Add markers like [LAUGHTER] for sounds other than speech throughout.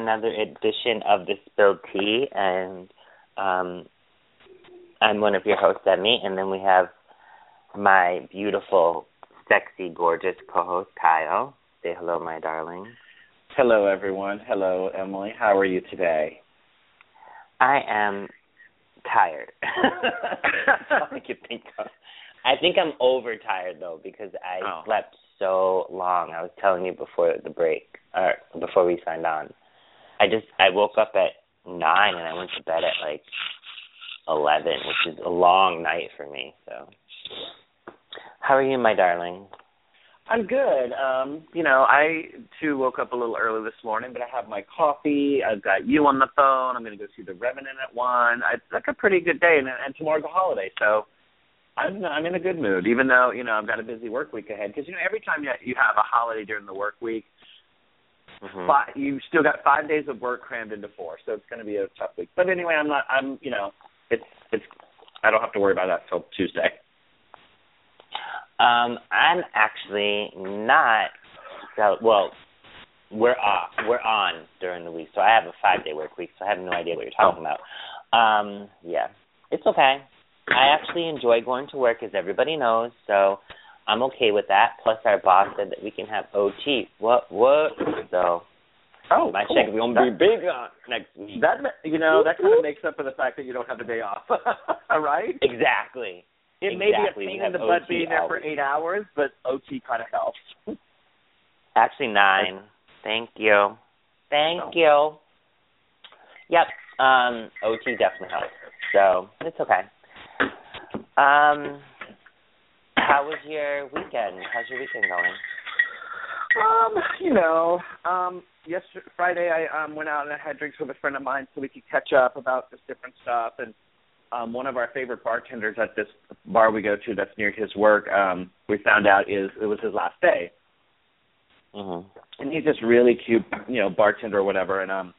Another edition of the Spilled Tea, and um, I'm one of your hosts, Emmy, and then we have my beautiful, sexy, gorgeous co-host, Kyle. Say hello, my darling. Hello, everyone. Hello, Emily. How are you today? I am tired. That's [LAUGHS] all [LAUGHS] I can think of. I think I'm overtired though because I Oh. slept so long. I was telling you before the break, or before we signed on. I just I woke up at nine and I went to bed at like eleven, which is a long night for me. So, how are you, my darling? I'm good. Um, you know, I too woke up a little early this morning, but I have my coffee. I've got you on the phone. I'm going to go see The Revenant at one. It's like a pretty good day, and, and tomorrow's a holiday, so I'm I'm in a good mood. Even though you know I've got a busy work week ahead, because you know every time you you have a holiday during the work week, hmm but you still got five days of work crammed into four, so it's going to be a tough week. But anyway, I'm not. I'm you know, it's it's. I don't have to worry about that till Tuesday. Um, I'm actually not. Well, we're off. We're on during the week, so I have a five day work week. So I have no idea what you're talking about. Um, yeah, it's okay. I actually enjoy going to work, as everybody knows. So I'm okay with that. Plus, our boss said that we can have OT. What? What? So Oh, my cool. check is gonna be big on next week. That you know that kind of makes up for the fact that you don't have the day off, [LAUGHS] all right? exactly. It exactly. may be a pain in the butt OT being there for eight hours, but OT kind of helps. Actually, nine. Thank you. Thank So. you. Yep. Um, OT definitely helps. So it's okay. Um, how was your weekend? How's your weekend going? Um, you know, um, yesterday Friday I um went out and I had drinks with a friend of mine so we could catch up about this different stuff and um one of our favorite bartenders at this bar we go to that's near his work, um, we found out is it was his last day. Mhm. and he's this really cute, you know, bartender or whatever. And um,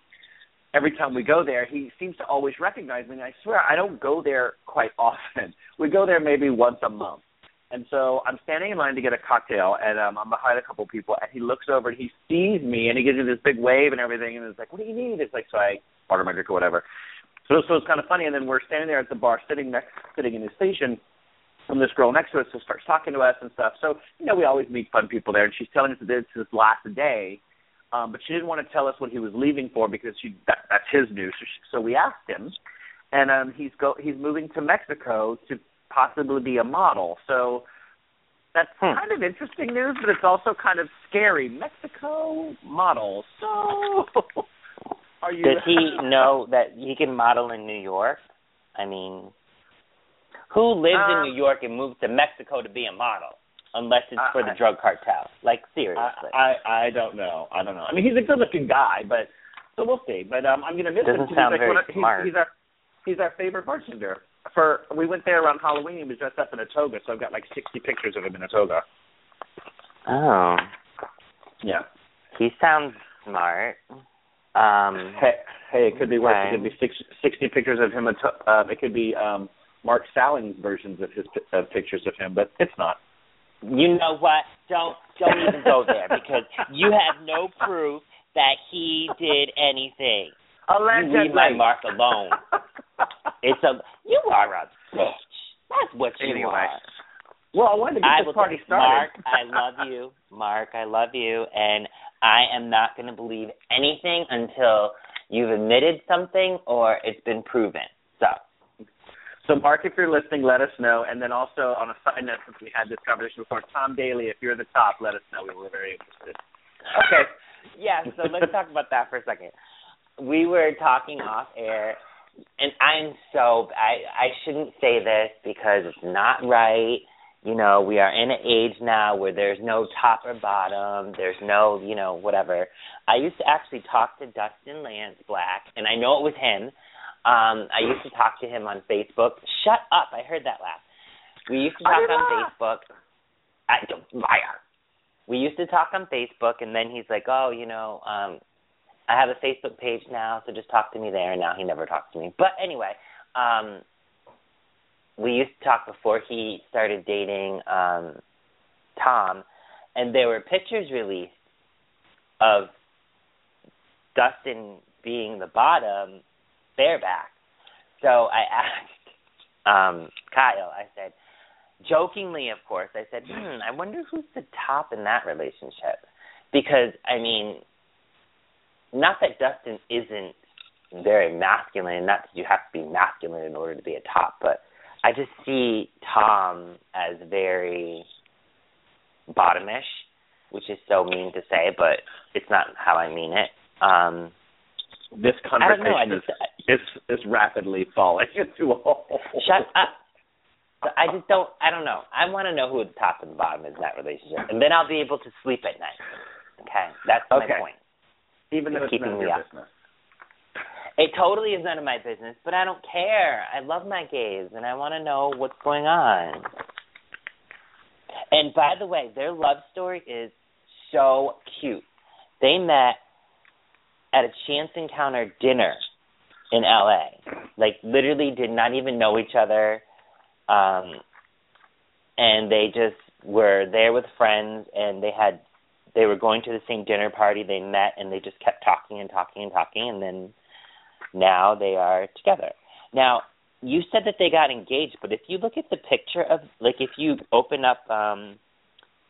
every time we go there, he seems to always recognize me. And I swear, I don't go there quite [LAUGHS] often. We go there maybe once a month. And so I'm standing in line to get a cocktail, and um, I'm behind a couple people, and he looks over and he sees me, and he gives me this big wave and everything, and it's like, "What do you need?" It's like, so I order my drink or whatever. So so it's kind of funny, and then we're standing there at the bar, sitting next, sitting in the station, and this girl next to us just starts talking to us and stuff. So, you know, we always meet fun people there, and she's telling us that it's his last day, um, but she didn't want to tell us what he was leaving for because she that, that's his news. So, she, so we asked him, and um, he's go he's moving to Mexico to possibly be a model. So that's Hmm. kind of interesting news, but it's also kind of scary. Mexico model. So [LAUGHS] are you? Does he know that he can model in New York? I mean, who lives Um, in New York and moves to Mexico to be a model? Unless it's for the I- drug cartel. Like I, seriously. I I don't know. I don't know. I mean, he's a good-looking guy, but so we'll see. But um, I'm gonna miss him. Doesn't 'cause sound he's like very one of, he's, smart. He's our he's our favorite bartender. For we went there around Halloween. He was dressed up in a toga, so I've got like 60 pictures of him in a toga. oh. Yeah. He sounds smart. Um, Hey, hey, it could be worse. Okay. It could be six, 60 pictures of him. Uh, it could be um, Mark Salling's versions of his of pictures of him, but it's not. you know what? Don't don't even go there because you have no proof that he did anything. Allegedly. You leave my Mark alone. [LAUGHS] It's a you are a bitch. That's what you Anyway, are. well, I wanted to get I this party started. Mark, I love you. Mark, I love you, and I am not going to believe anything until you've admitted something or it's been proven. So, So, Mark, if you're listening, let us know. And then also, on a side note, since we had this conversation before, Tom Daley, if you're the top, let us know. We were very interested. okay, yeah. So let's talk about that for a second. We were talking off air, and I'm so I I shouldn't say this because it's not right. You know, we are in an age now where there's no top or bottom. There's no, you know, whatever. I used to actually talk to Dustin Lance Black, and I know it was him. Um, I used to talk to him on Facebook. Shut up! I heard that laugh. We used to talk on. Facebook. I don't liar. We used to talk on Facebook, and then he's like, "Oh, you know, um, I have a Facebook page now, so just talk to me there." And now he never talks to me. But anyway, um, we used to talk before he started dating um, Tom, and there were pictures released of Dustin being the bottom bareback. So I asked um, Kyle, I said, jokingly, of course, I said, hmm, I wonder who's the top in that relationship. Because, I mean, not that Dustin isn't very masculine, not that you have to be masculine in order to be a top, but I just see Tom as very bottomish, which is so mean to say, but it's not how I mean it. Um This I don't know, I conversation just is is rapidly falling [LAUGHS] into a hole. Shut up. I just don't. I don't know. I want to know who the top and the bottom is in that relationship, and then I'll be able to sleep at night. Okay, that's my point. Even though it's keeping none of me your up. business. It totally is none of my business, but I don't care. I love my gays, and I want to know what's going on. And by the way, their love story is so cute. They met at a chance encounter dinner in LA. Like literally did not even know each other. Um and they just were there with friends and they had they were going to the same dinner party they met and they just kept talking and talking and talking and then now they are together. Now, you said that they got engaged, but if you look at the picture of like if you open up um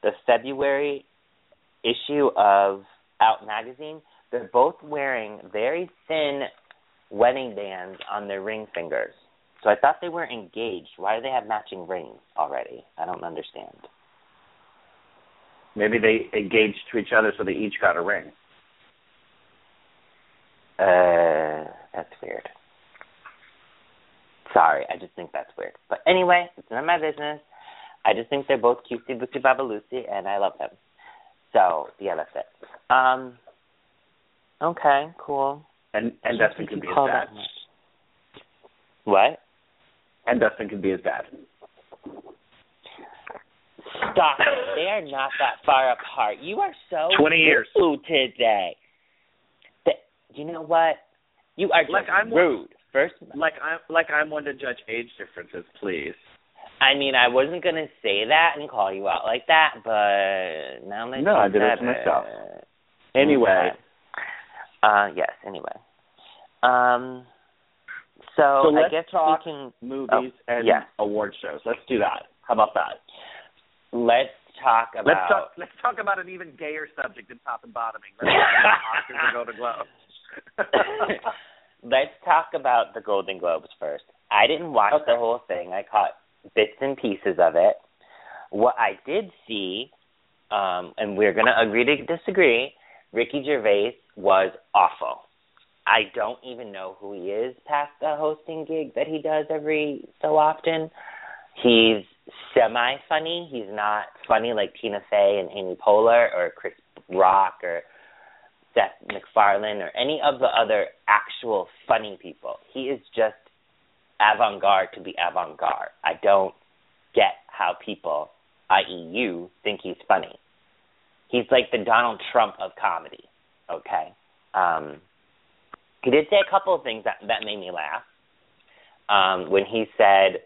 the February issue of Out magazine, they're both wearing very thin wedding bands on their ring fingers. So I thought they were engaged. Why do they have matching rings already? I don't understand. Maybe they engaged to each other so they each got a ring. Uh, that's weird. Sorry, I just think that's weird. But anyway, it's none of my business. I just think they're both cutesy bootsy baba Lucy, and I love them. So yeah, that's it. Um. Okay, cool. And and Dustin could be his dad. What? And Dustin could be his dad. Stop it. They are not that far apart. You are so 20 years. rude today. The, you know what? You are just Like, I'm- rude. First, Like I'm like I'm one to judge age differences, please. I mean, I wasn't gonna say that and call you out like that, but now that No, I did it to myself. Anyway, Uh, yes. Anyway, um, so, So I guess talk we can movies and yes. award shows. Let's do that. How about that? Let's talk about. Let's talk. Let's talk about an even gayer subject than top and bottoming. Let's talk about Golden Globes. [LAUGHS] Let's talk about the Golden Globes first. I didn't watch Okay. the whole thing. I caught bits and pieces of it. What I did see, um, and we're going to agree to disagree, Ricky Gervais was awful. I don't even know who he is past the hosting gig that he does every so often. He's semi funny. He's not funny like Tina Fey and Amy Poehler or Chris Rock or Seth MacFarlane or any of the other actual funny people. He is just avant garde to be avant garde. I don't get how people, i.e., you, think he's funny. He's like the Donald Trump of comedy. Okay. Um, he did say a couple of things that that made me laugh. Um, when he said,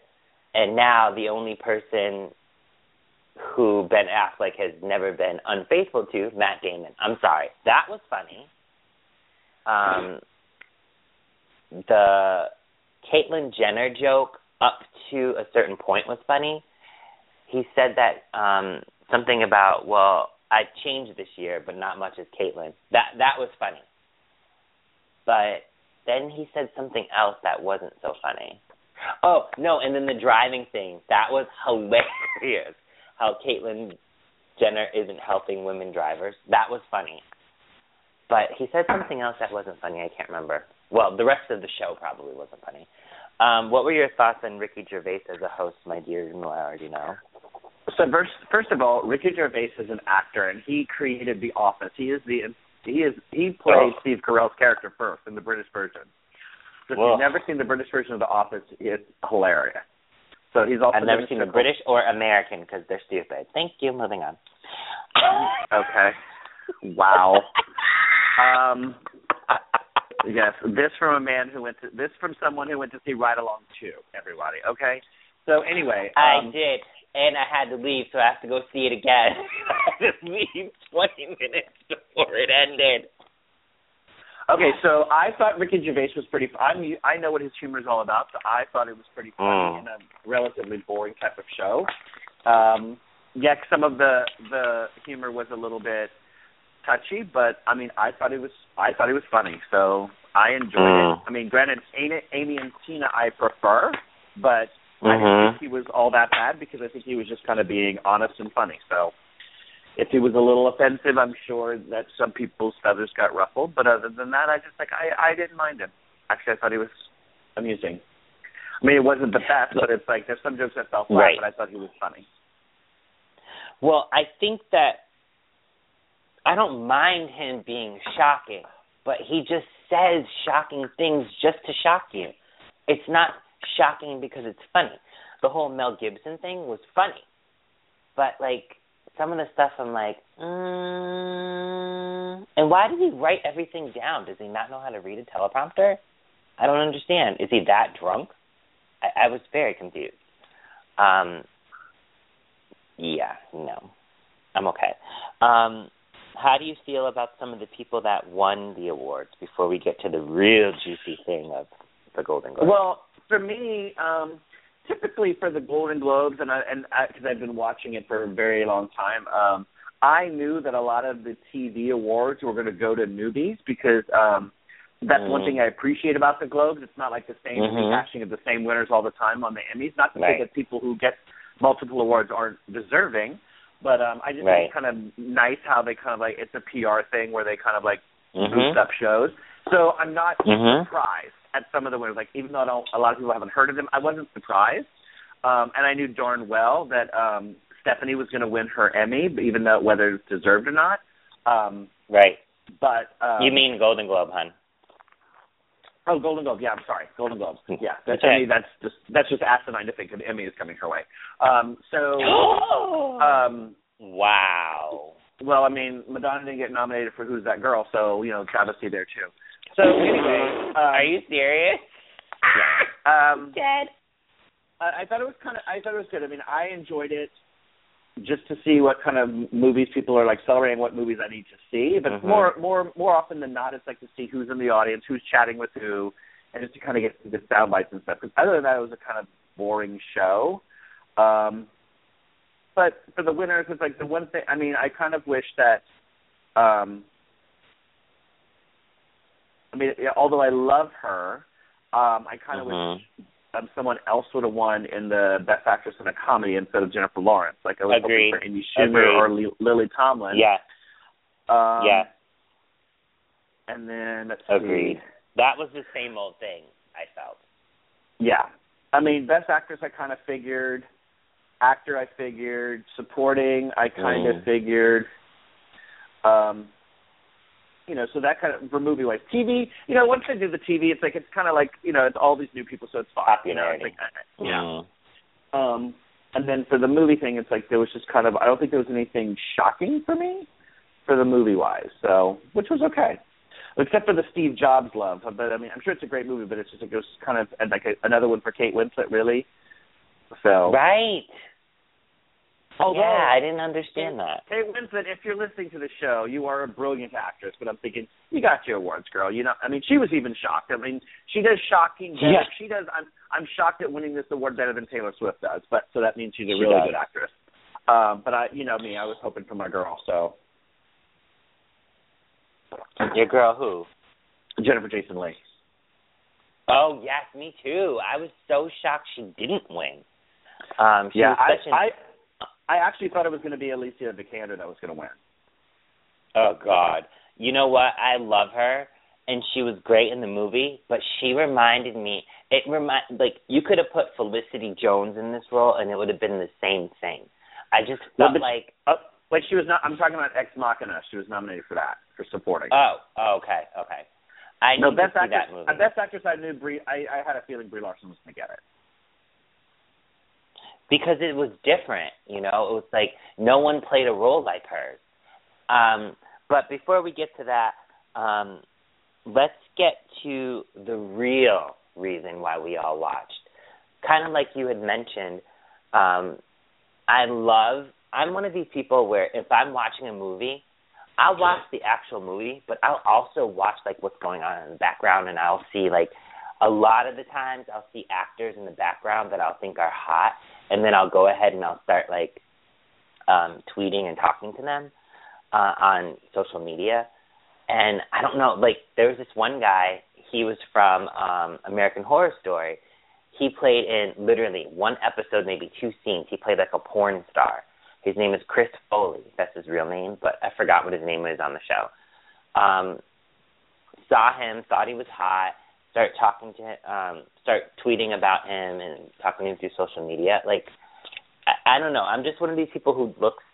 "And now the only person who Ben Affleck has never been unfaithful to, Matt Damon." I'm sorry, that was funny. Um, the Caitlyn Jenner joke up to a certain point was funny. He said that um something about, well, I changed this year, but not much as Caitlyn. That that was funny. But then he said something else that wasn't so funny. Oh no! And then the driving thing that was hilarious. How Caitlyn Jenner isn't helping women drivers. That was funny. But he said something else that wasn't funny. I can't remember. Well, the rest of the show probably wasn't funny. Um, what were your thoughts on Ricky Gervais as a host, my dear? You know, I already know. so first, first of all, Ricky Gervais is an actor, and he created The Office. He is the he is he played Oh. Steve Carell's character first in the British version. So if Whoa. you've never seen the British version of The Office, it's hilarious. So he's also I've never seen the British or American because they're stupid. Thank you. Moving on. [LAUGHS] Okay. Wow. um. Yes, this from a man who went to this from someone who went to see Ride Along Two. Everybody, okay. So anyway, I um, did, and I had to leave, so I have to go see it again. [LAUGHS] I had to leave 20 minutes before it ended. Okay, so I thought Ricky Gervais was pretty. I'm I know what his humor is all about, so I thought it was pretty funny Mm. in a relatively boring type of show. Um, yeah, some of the the humor was a little bit touchy, but I mean, I thought it was I thought it was funny, so I enjoyed Mm. it. I mean, granted, Amy, Amy and Tina I prefer, but I didn't Mhm. think he was all that bad because I think he was just kind of being honest and funny. So if he was a little offensive, I'm sure that some people's feathers got ruffled. But other than that, I just like I I didn't mind him. Actually, I thought he was amusing. I mean, it wasn't the best, but it's like there's some jokes that fell flat, Right. but I thought he was funny. Well, I think that I don't mind him being shocking, but he just says shocking things just to shock you. It's not shocking because it's funny. The whole Mel Gibson thing was funny, but like some of the stuff, I'm like, mm, and why does he write everything down? Does he not know how to read a teleprompter? I don't understand. Is he that drunk? I, I was very confused. Um, yeah, no, I'm okay. Um, how do you feel about some of the people that won the awards before we get to the real juicy thing of the Golden Globes? Well, for me, um, typically for the Golden Globes, and I, and because I've been watching it for a very long time, um, I knew that a lot of the TV awards were going to go to newbies because um, that's one Mhm. thing I appreciate about the Globes. It's not like the same Mhm. rehashing of the same winners all the time on the Emmys. Not to Right. say that people who get multiple awards aren't deserving, but um, I just Right. think it's kind of nice how they kind of like it's a PR thing where they kind of like boost Mhm. up shows. So I'm not Mhm. surprised at some of the winners. Like even though I don't, a lot of people haven't heard of them, I wasn't surprised. Um, and I knew darn well that um, Stefani was going to win her Emmy, even though whether it's deserved or not. Um, Right. but um, you mean Golden Globe, hun? Oh, Golden Globe. Yeah, I'm sorry, Golden Globes. Hmm. Yeah, that's Okay. I mean, that's just that's just asinine to think that Emmy is coming her way. Um, so, [GASPS] um, wow. well, I mean, Madonna didn't get nominated for Who's That Girl, so you know, travesty there too. So anyway, um, Are you serious? Um, Dead. I, I thought it was kind of. I thought it was good. I mean, I enjoyed it just to see what kind of movies people are like celebrating, what movies I need to see. But Mhm. more, more, more often than not, it's like to see who's in the audience, who's chatting with who, and just to kind of get the sound bites and stuff. Because other than that, it was a kind of boring show. Um, but for the winners, it's like the one thing. I mean, I kind of wish that. Um, I mean, although I love her, um, I kind of Mhm. wish um, someone else would have won in the Best Actress in a Comedy instead of Jennifer Lawrence. Like I was Agreed. hoping for Amy Schumer Agreed. or Li- Lily Tomlin. Yeah. Um, yeah. And then let's Agreed. see. That was the same old thing. I felt. Yeah. I mean, Best Actress, I kind of figured. Actor, I figured. Supporting, I kind of Mm. figured. Um, you know, so that kind of for movie wise. TV, you know, once they do the TV, it's like it's kind of like you know, it's all these new people, so it's fine. You know, it's like, yeah. Mm. Um, and then for the movie thing, it's like there was just kind of I don't think there was anything shocking for me for the movie wise, so which was okay, except for the Steve Jobs love. But I mean, I'm sure it's a great movie, but it's just like it was kind of and like a, another one for Kate Winslet, really. So Right. Although- yeah, I didn't understand that. Hey, Winslet, if you're listening to the show, you are a brilliant actress. But I'm thinking, you got your awards, girl. You know, I mean, she was even shocked. I mean, she does shocking. better- Yeah. She does. I'm I'm shocked at winning this award better than Taylor Swift does. But so that means she's a She really does. good actress. Um, but I, you know me, I was hoping for my girl. So Your girl who? Jennifer Jason Leigh. Oh yes, me too. I was so shocked she didn't win. Um, she yeah, was I, an I I actually thought it was going to be Alicia Vikander that was going to win. Oh God. You know what? I love her and she was great in the movie, but she reminded me it remind like you could have put Felicity Jones in this role and it would have been the same thing. I just Well, felt but- like Uh, like she was not. I'm talking about Ex Machina. She was nominated for that for supporting. oh, oh, okay, okay. I no, best actress. that movie. best actress. I knew Brie. I, I had a feeling Brie Larson was going to get it. Because it was different, you know. It was like no one played a role like hers. Um, but before we get to that, um, let's get to the real reason why we all watched. Kind of like you had mentioned, um, I love. I'm one of these people where if I'm watching a movie, I'll watch the actual movie, but I'll also watch like what's going on in the background, and I'll see like a lot of the times I'll see actors in the background that I'll think are hot, and then I'll go ahead and I'll start like um tweeting and talking to them uh on social media. And I don't know, like there was this one guy, he was from um American Horror Story. He played in literally one episode, maybe two scenes. He played like a porn star. His name is Chris Foley. That's his real name, but I forgot what his name is on the show. Um saw him, thought he was hot, start talking to him, um, start tweeting about him and talking to him through social media. Like, I, I don't know. I'm just one of these people who looks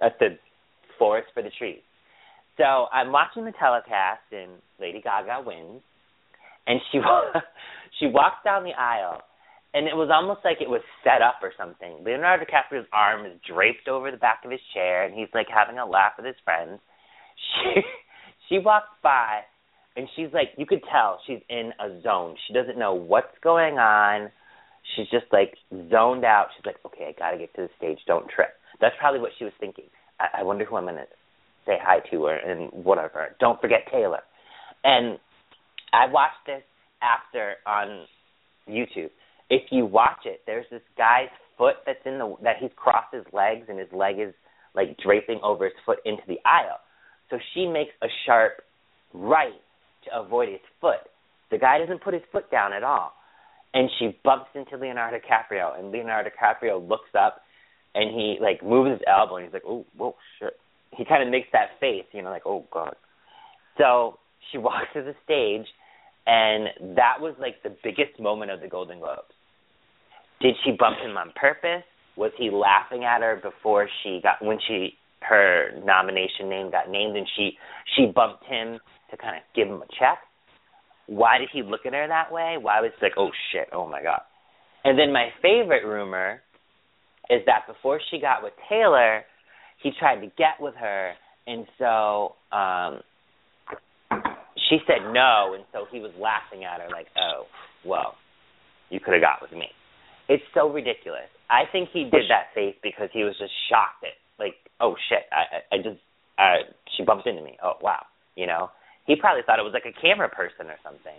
at the forest for the trees. So I'm watching the telecast, and Lady Gaga wins, and she [LAUGHS] she walks down the aisle, and it was almost like it was set up or something. Leonardo DiCaprio's arm is draped over the back of his chair, and he's like having a laugh with his friends. [LAUGHS] She she walks by and she's like you could tell she's in a zone. She doesn't know what's going on. She's just like zoned out. She's like, Okay, I gotta get to the stage, don't trip. That's probably what she was thinking. I, I wonder who I'm gonna say hi to or and whatever. Don't forget Taylor. And I watched this after on YouTube. If you watch it, there's this guy's foot that's in the that he's crossed his legs and his leg is like draping over his foot into the aisle. So she makes a sharp right to avoid his foot. The guy doesn't put his foot down at all. And she bumps into Leonardo DiCaprio and Leonardo DiCaprio looks up and he like moves his elbow and he's like, Oh, whoa, shit. He kinda makes that face, you know, like, Oh God. So she [LAUGHS] walks to the stage and that was like the biggest moment of the Golden Globes. Did she bump him on purpose? Was he laughing at her before she got when she her nomination name got named and she she bumped him to kind of give him a check? Why did he look at her that way? Why was he like, oh shit, oh my god? And then my favorite rumor is that before she got with Taylor, he tried to get with her, and so um she said no, and so he was laughing at her like, oh, well, you could have got with me. It's so ridiculous. I think he did that face because he was just shocked at like, oh shit, I I I just uh she bumped into me. Oh wow, you know. He probably thought it was like a camera person or something.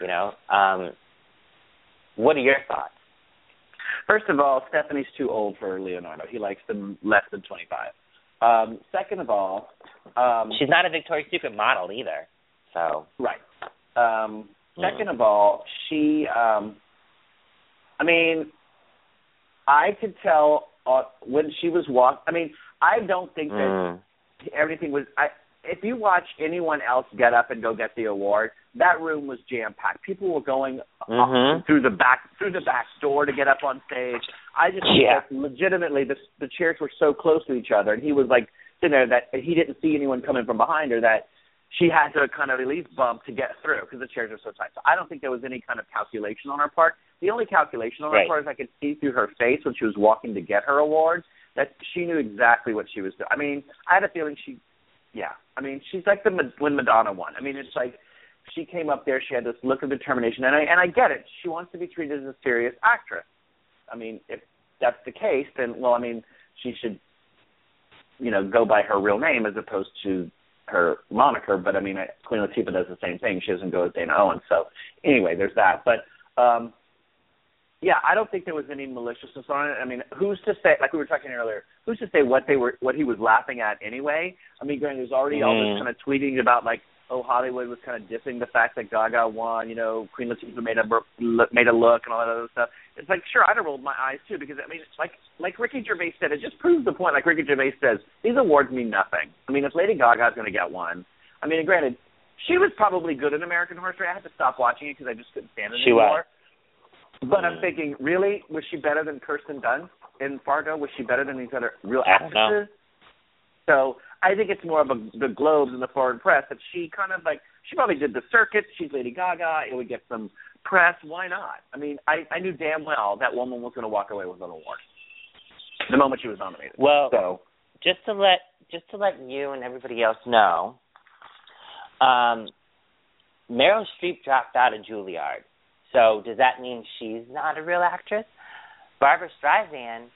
You know. Um what are your thoughts? First of all, Stefani's too old for Leonardo. He likes them less than 25. Um, second of all, um, She's not a Victoria's Secret model either. So right. Um, Hmm. second of all, she. Um, I mean, I could tell uh, when she was walk. I mean, I don't think that mm, everything was. I if you watch anyone else get up and go get the award, that room was jam packed. People were going up Mhm. through the back through the back door to get up on stage. I just Yeah. legitimately the the chairs were so close to each other, and he was like sitting there that he didn't see anyone coming from behind her that she had to kind of at least bump to get through because the chairs are so tight. So I don't think there was any kind of calculation on her part. The only calculation on Right. her part is I could see through her face when she was walking to get her award that she knew exactly what she was doing. I mean, I had a feeling she, yeah. I mean, she's like the when Madonna won. I mean, it's like she came up there, she had this look of determination, and I and I get it. She wants to be treated as a serious actress. I mean, if that's the case, then well, I mean, she should, you know, go by her real name as opposed to her moniker. But I mean, Queen Latifah does the same thing. She doesn't go as Dana Owens. So anyway, there's that. But um yeah, I don't think there was any maliciousness on it. I mean, who's to say? Like we were talking earlier, who's to say what they were, what he was laughing at anyway? I mean, granted, there's already all Mm. this kind of tweeting about like, oh, Hollywood was kind of dissing the fact that Gaga won. You know, Queen Latifah made a made a look and all that other stuff. It's like, sure, I'd have rolled my eyes too because I mean, it's like like Ricky Gervais said, it just proves the point. Like Ricky Gervais says, these awards mean nothing. I mean, if Lady Gaga's going to get one, I mean, granted, she was probably good in American Horror Story. I had to stop watching it because I just couldn't stand it She was. But I'm Mm. thinking, really, was she better than Kirsten Dunst in Fargo? Was she better than these other real I don't know. actresses? So I think it's more of a, the Globes and the foreign press that she kind of like she probably did the circuit. She's Lady Gaga. It would get some press. Why not? I mean, I I knew damn well that woman was going to walk away with an award the moment she was nominated. Well, so just to let just to let you and everybody else know, um, Meryl Streep dropped out of Juilliard. So does that mean she's not a real actress? Barbra Streisand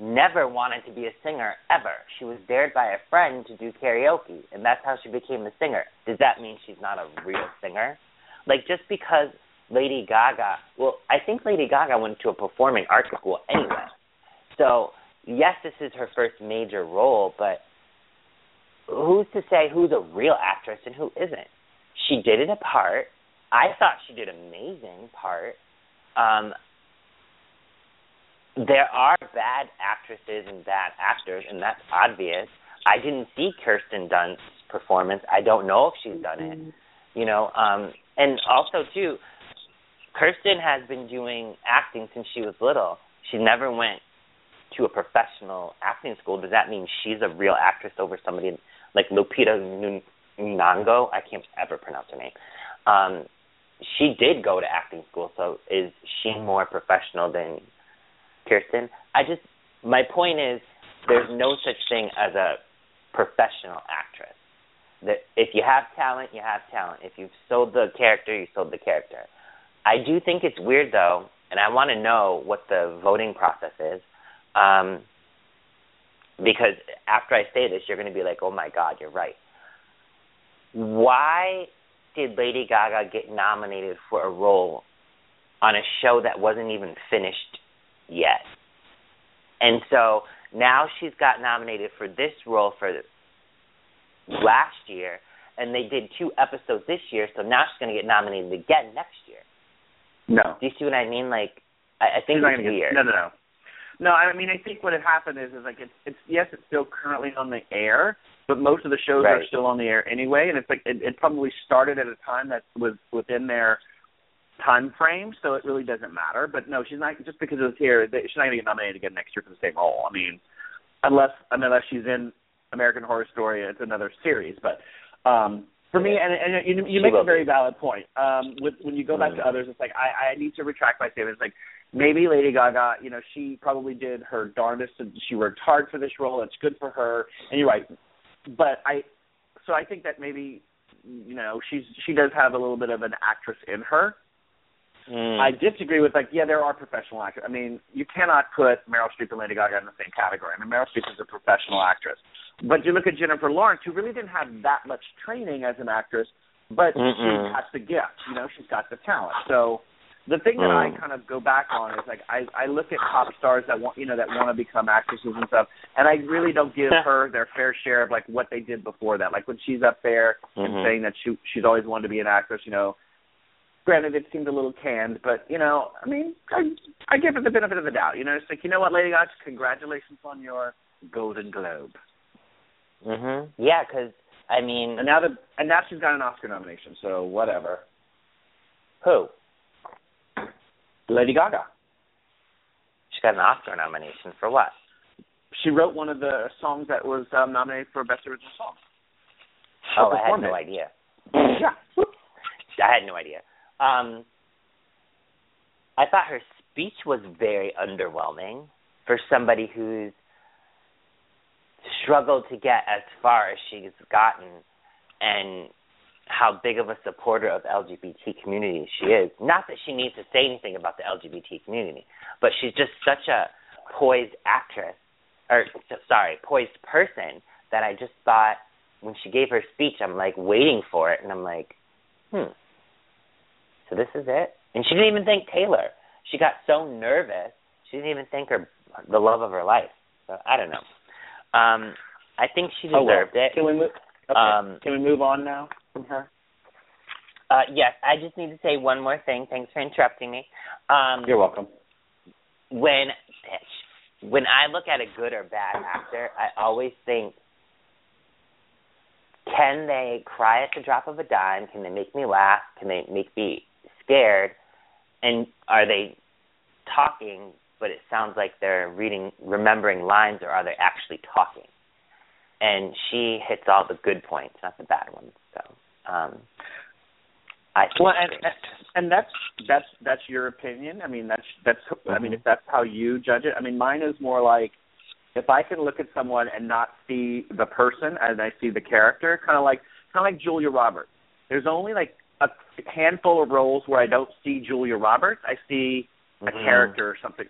never wanted to be a singer ever. She was dared by a friend to do karaoke, and that's how she became a singer. Does that mean she's not a real singer? Like just because Lady Gaga, well, I think Lady Gaga went to a performing arts school anyway. So yes, this is her first major role, but who's to say who's a real actress and who isn't? She did it a part. I thought she did an amazing part. Um, there are bad actresses and bad actors, and that's obvious. I didn't see Kirsten Dunst's performance. I don't know if she's done it. You know, um, and also too, Kirsten has been doing acting since she was little. She never went to a professional acting school. Does that mean she's a real actress over somebody like Lupita Nyong'o? I can't ever pronounce her name. Um, she did go to acting school, so is she more professional than Kirsten? I just my point is there's no such thing as a professional actress. That if you have talent, you have talent. If you've sold the character, you sold the character. I do think it's weird though, and I want to know what the voting process is. Um, because after I say this, you're going to be like, "Oh my God, you're right." Why did Lady Gaga get nominated for a role on a show that wasn't even finished yet? And so now she's got nominated for this role for last year, and they did two episodes this year, so now she's going to get nominated again next year. no, Do you see what I mean? Like, I, I think She's it's get- weird. No, no, no. No, I mean I think what had happened is is like it's it's yes it's still currently on the air, but most of the shows are still on the air anyway, and it's like it, it probably started at a time that was within their time frame, so it really doesn't matter. But no, she's not just because it was here. they- She's not going to get nominated again next year for the same role. I mean, unless unless she's in American Horror Story, it's another series. But um for me, and, and you, you make a very valid point. Um, with when you go back to Mm. others, it's like I, I need to retract my statement. It's like maybe Lady Gaga, you know, she probably did her darndest and she worked hard for this role. It's good for her. And you're right. But I so I think that maybe you know, she's she does have a little bit of an actress in her. Mm. I disagree with like, yeah, there are professional actors. I mean, you cannot put Meryl Streep and Lady Gaga in the same category. I mean, Meryl Streep is a professional actress. But you look at Jennifer Lawrence, who really didn't have that much training as an actress, but Mm-mm. she has the gift. You know, she's got the talent. So the thing that I Mm. kind of go back on is like I I look at pop stars that want you know that want to become actresses and stuff, and I really don't give her their fair share of like what they did before that. Like when she's up there and Mhm. saying that she she's always wanted to be an actress, you know. Granted, it seemed a little canned, but you know, I mean, I I give her the benefit of the doubt. You know, it's like you know what, Lady Gaga, congratulations on your Golden Globe, Mhm. Yeah, because I mean, and now that and now she's got an Oscar nomination, so whatever. who? Lady Gaga. She got an Oscar nomination for what? She wrote one of the songs that was um, nominated for Best Original Song. Oh, I had no idea. Yeah. [LAUGHS] I had no idea. Um, I thought her speech was very underwhelming for somebody who's struggled to get as far as she's gotten and how big of a supporter of LGBT community she is. Not that she needs to say anything about the LGBT community, but she's just such a poised actress or sorry, poised person that I just thought when she gave her speech, I'm like waiting for it and I'm like, hmm. So this is it? And she didn't even thank Taylor. She got so nervous. She didn't even thank her the love of her life. So I don't know. Um, I think she Oh, well. deserved it. Can we move? Okay. Um, Can we move on now from her? Uh, yes, I just need to say one more thing. Thanks for interrupting me. Um, You're welcome. when when I look at a good or bad actor, I always think, can they cry at the drop of a dime? Can they make me laugh? Can they make me scared? And are they talking, but it sounds like they're reading, remembering lines, or are they actually talking? And she hits all the good points, not the bad ones. So Um, I think well, and, and that's that's that's your opinion. I mean, that's that's. Mm-hmm. I mean, Mm-hmm. if that's how you judge it. I mean, mine is more like if I can look at someone and not see the person and I see the character, kind of like kind of like Julia Roberts. There's only like a handful of roles where I don't see Julia Roberts. I see a Mhm. character or something.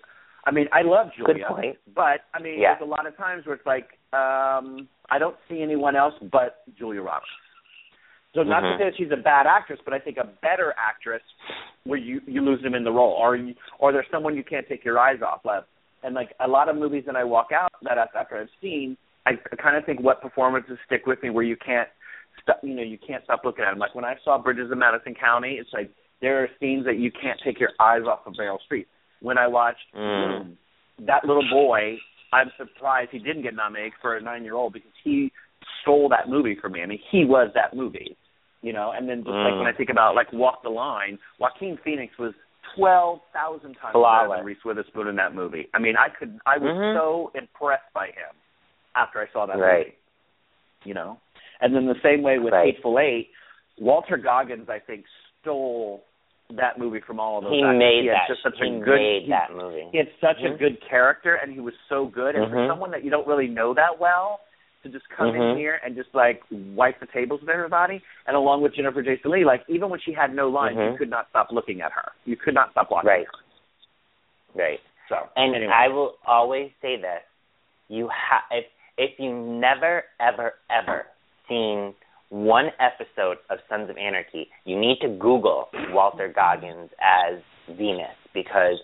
I mean, I love Good Julia, point. but I mean, Yeah. there's a lot of times where it's like um I don't see anyone else but Julia Roberts. So not to Mhm. say that she's a bad actress, but I think a better actress where you you lose them in the role, or you, or there's someone you can't take your eyes off of. And like a lot of movies that I walk out that after I've seen, I kind of think what performances stick with me where you can't stop, you know, you can't stop looking at them. Like when I saw Bridges of Madison County, it's like there are scenes that you can't take your eyes off of Meryl Streep. When I watched Mm. That little boy, I'm surprised he didn't get nominated for a nine-year-old because he stole that movie for me. I mean, he was that movie, you know. And then just like Mm. when I think about like Walk the Line, Joaquin Phoenix was twelve thousand times better than Reese Witherspoon in that movie. I mean, I could, I was Mhm. so impressed by him after I saw that Right. movie. You know, and then the same way with Right. Hateful Eight, Walton Goggins, I think, stole that movie from all of those. He actors. made he that. just such he a good made he- that movie. he had such a Mhm. good character and he was so good and for Mhm. someone that you don't really know that well to just come in Mhm. here and just like wipe the tables with everybody and along with Jennifer Jason Leigh like even when she had no lines you Mhm. could not stop looking at her you could not stop watching Right. her Right. so And anyway. I will always say this: you have if if you never ever ever seen one episode of Sons of Anarchy, you need to Google Walton Goggins as Venus because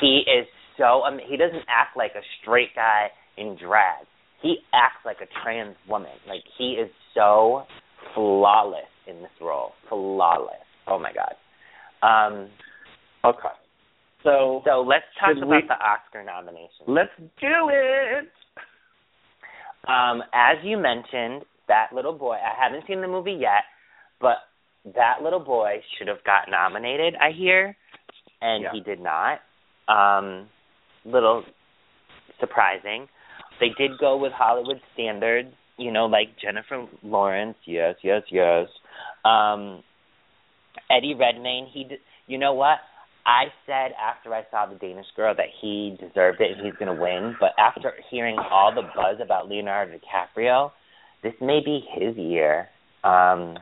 he is so. Mean, he doesn't act like a straight guy in drag. He acts like a trans woman. Like he is so flawless in this role. Flawless. Oh my god. Um, okay so so let's talk about we- the Oscar nominations. let's do it Um, as you mentioned, that little boy. I haven't seen the movie yet, but that little boy should have got nominated. I hear, and Yeah. he did not. Um, little surprising. They did go with Hollywood standards, you know, like Jennifer Lawrence. Yes, yes, yes. Um, Eddie Redmayne. He, d- you know what? I said after I saw the Danish Girl that he deserved it and he's going to win. But after hearing all the buzz about Leonardo DiCaprio, this may be his year. Um,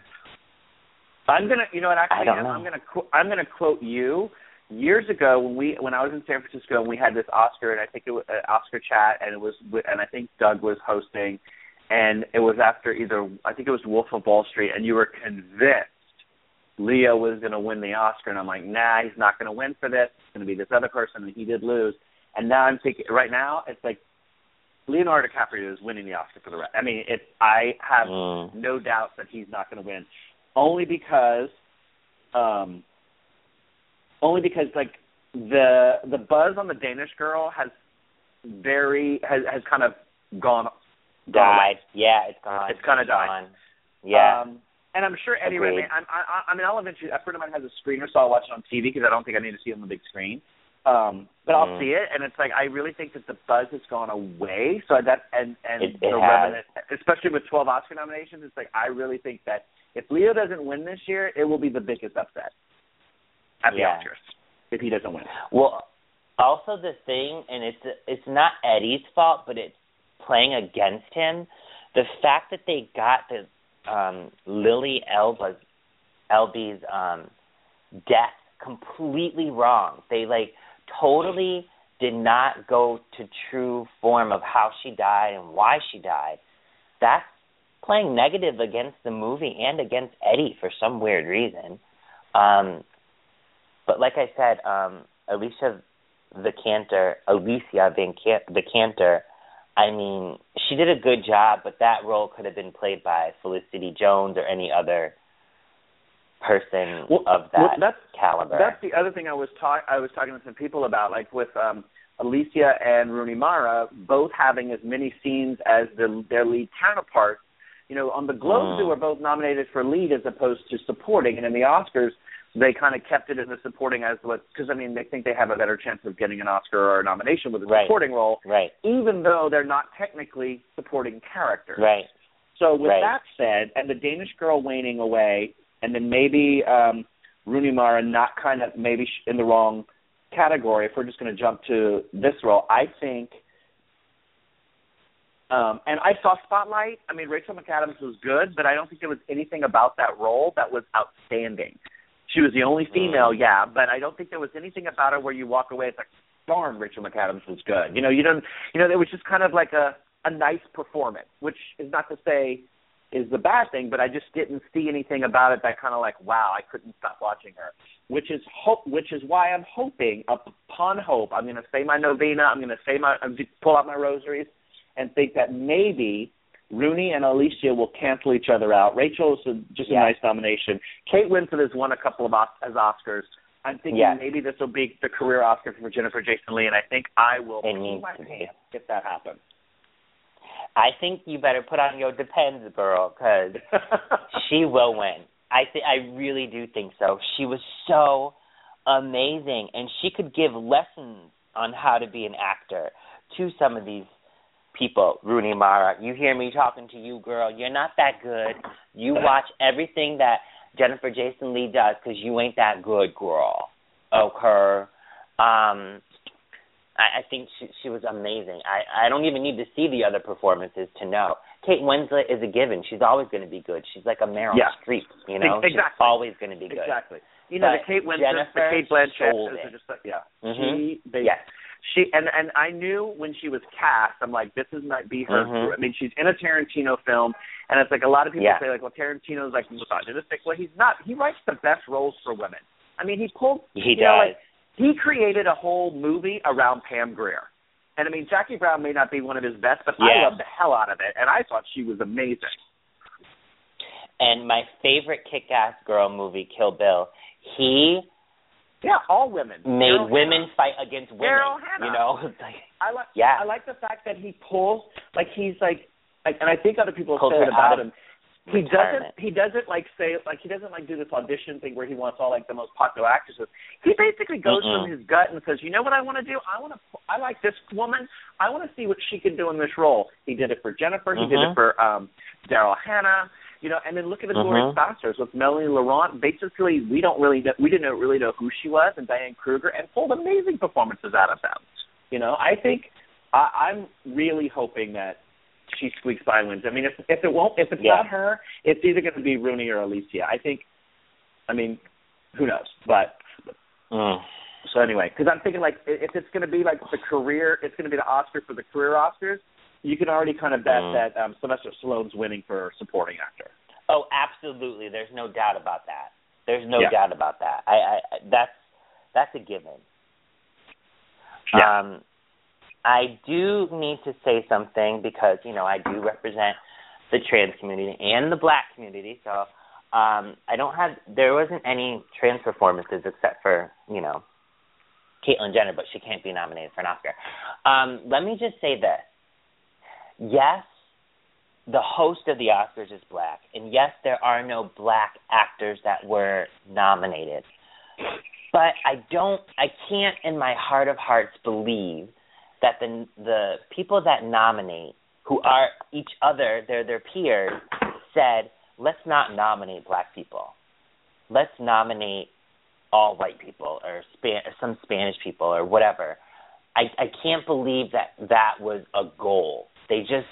I'm gonna, you know what? Actually, I don't know. I'm gonna, I'm gonna quote you. Years ago, when we, when I was in San Francisco, and we had this Oscar, and I think it was uh, Oscar chat, and it was, and I think Doug was hosting, and it was after either, I think it was Wolf of Wall Street, and you were convinced Leo was gonna win the Oscar, and I'm like, nah, he's not gonna win for this. It's gonna be this other person, and he did lose. And now I'm thinking, right now, it's like Leonardo DiCaprio is winning the Oscar for the rest. I mean, it's, I have mm, no doubt that he's not going to win, only because, um, only because like the the buzz on the Danish girl has very has has kind of gone gone away. died. Yeah, it's gone. It's kinda It's died. gone. Yeah. Um, and I'm sure Eddie Agreed. Redmayne. I'm, I, I mean, I'll eventually. A friend of mine has a screener, so I'll watch it on TV because I don't think I need to see it on the big screen. Um, but I'll Mhm. see it, and it's like I really think that the buzz has gone away. So that and and It- it the. Revenant, especially with 12 Oscar nominations, it's like I really think that if Leo doesn't win this year, it will be the biggest upset at the Yeah. Oscars if he doesn't win. Well, also the thing, and it's it's not Eddie's fault, but it's playing against him. The fact that they got the um, Lily Elba's Elby's um, death completely wrong. They like totally did not go to true form of how she died and why she died. That's playing negative against the movie and against Eddie for some weird reason. Um, but like I said, um, Alicia Vikander, Alicia Vikander, Vikander, I mean, she did a good job, but that role could have been played by Felicity Jones or any other person Well, of that well, that's caliber. That's the other thing I was talk I was talking to some people about, like with um Alicia and Rooney Mara both having as many scenes as their their lead counterparts. You know, on the Globes Mm. they were both nominated for lead as opposed to supporting, and in the Oscars they kind of kept it in the supporting as what because I mean they think they have a better chance of getting an Oscar or a nomination with a Right. supporting role, right, even though they're not technically supporting characters. right. So with Right. that said, and the Danish girl waning away, and then maybe um, Rooney Mara not kind of maybe in the wrong category. If we're just going to jump to this role, I think. Um, and I saw Spotlight. I mean, Rachel McAdams was good, but I don't think there was anything about that role that was outstanding. She was the only female, Mm. yeah, but I don't think there was anything about her where you walk away it's like, darn, Rachel McAdams was good. You know, you don't, you know, it was just kind of like a a nice performance, which is not to say is the bad thing, but I just didn't see anything about it that kind of like, wow, I couldn't stop watching her. Which is hope, which is why I'm hoping upon hope. I'm going to say my novena. I'm going to say my, pull out my rosaries, and think that maybe Rooney and Alicia will cancel each other out. Rachel is a, just a nice nomination. Kate Winslet has won a couple of Os- as Oscars. I'm thinking Yes. maybe this will be the career Oscar for Jennifer Jason Leigh, and I think I will It needs my to be. if that happens. I think you better put on your depends, girl, because [LAUGHS] she will win. I th- I really do think so. She was so amazing, and she could give lessons on how to be an actor to some of these people. Rooney Mara, you hear me talking to you, girl. You're not that good. You [LAUGHS] watch everything that Jennifer Jason Leigh does because you ain't that good, girl. Okay. Um, I, I think she she was amazing. I I don't even need to see the other performances to know. Kate Winslet is a given. She's always going to be good. She's like a Meryl Yeah. Streep, you [LAUGHS] know. Exactly. She's always going to be good. Exactly. You know, But the Kate Winslet, the Cate Blanchett, sold those are it. just like, yeah. Mhm. She, they, Yes. She, and and I knew when she was cast, I'm like, this is might be her. Mhm. I mean, she's in a Tarantino film, and it's like a lot of people Yeah. say like, well, Tarantino's like misogynistic. Well, he's not. He writes the best roles for women. I mean, he pulled. He you know, does. like, he created a whole movie around Pam Grier. And I mean, Jackie Brown may not be one of his best, but I loved the hell out of it, and I thought she was amazing. And my favorite kick-ass girl movie, Kill Bill. He Yeah, all women made Daryl women Hannah. fight against women. Daryl Hannah. You know, like [LAUGHS] I like Yeah. I like the fact that he pulls like he's like like and I think other people have said about him. He retirement. doesn't he doesn't like say like he doesn't like do this audition thing where he wants all like the most popular actresses. He basically goes Mm-mm. from his gut and says, "You know what I want to do? I want to I like this woman. I want to see what she can do in this role." He did it for Jennifer, he did Mhm. it for um Daryl Hannah, you know, and then look at the Glorious Mhm. Bastards with Melanie Laurent. Basically, we don't really know, we didn't really know who she was, and Diane Kruger, and pulled amazing performances out of them. You know, I think I, I'm really hoping that she squeaks by wins. I mean, if if it won't, if it's Yeah. not her, it's either going to be Rooney or Alicia. I think. I mean, who knows? But mm. so anyway, because I'm thinking like if it's going to be like the career, it's going to be the Oscar for the career Oscars. You can already kind of bet Mm. that um, Sylvester Stallone's winning for supporting actor. Oh, absolutely. There's no doubt about that. There's no Yeah. doubt about that. I, I that's that's a given. Yeah. Um, I do need to say something because you know I do represent the trans community and the black community, so um, I don't have. There wasn't any trans performances except for you know Caitlyn Jenner, but she can't be nominated for an Oscar. Um, let me just say this: yes, the host of the Oscars is black, and yes, there are no black actors that were nominated. But I don't, I can't, in my heart of hearts, believe that the the people that nominate, who are each other, they're their peers, said, let's not nominate black people. Let's nominate all white people or Span- some Spanish people or whatever. I I can't believe that that was a goal. They just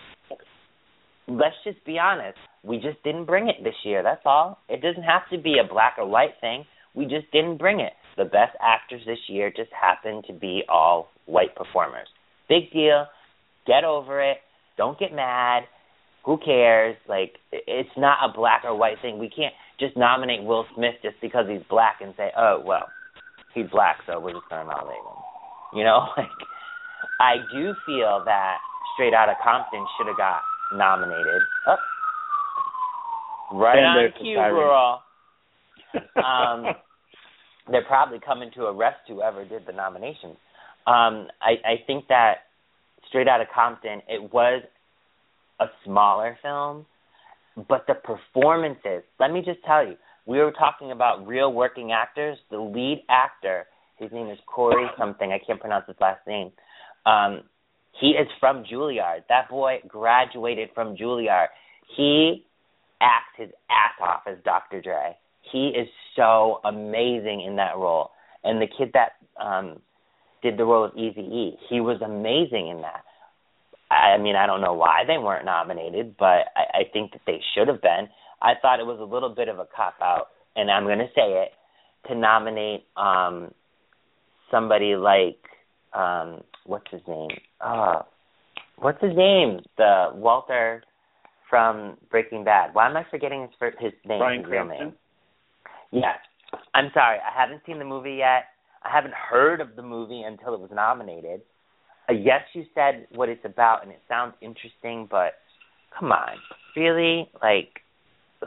let's just be honest. We just didn't bring it this year. That's all. It doesn't have to be a black or white thing. We just didn't bring it. The best actors this year just happened to be all white performers. Big deal. Get over it. Don't get mad. Who cares? Like it's not a black or white thing. We can't just nominate Will Smith just because he's black and say, "Oh, well, he's black, so we're just going to nominate him." You know, [LAUGHS] like I do feel that Straight Outta Compton should have got nominated. Oh. Right on cue, girl. [LAUGHS] Um, they're probably coming to arrest whoever did the nominations. Um, I, I think that Straight Outta Compton, it was a smaller film, but the performances. Let me just tell you, we were talking about real working actors. The lead actor, his name is Corey something. I can't pronounce his last name. Um, he is from Juilliard. That boy graduated from Juilliard. He acts his ass off as Dr. Dre. He is so amazing in that role. And the kid that um did the role of Easy E, he was amazing in that. I mean, I don't know why they weren't nominated, but I, I think that they should have been. I thought it was a little bit of a cop out, and I'm going to say it to nominate um somebody like um what's his name? Uh what's his name? The Walter from Breaking Bad. Why am I forgetting his first, his name? Bryan his real Cranston. name? Yes. I'm sorry. I haven't seen the movie yet. I haven't heard of the movie until it was nominated. Uh, yes, you said what it's about, and it sounds interesting, but come on, really? Like,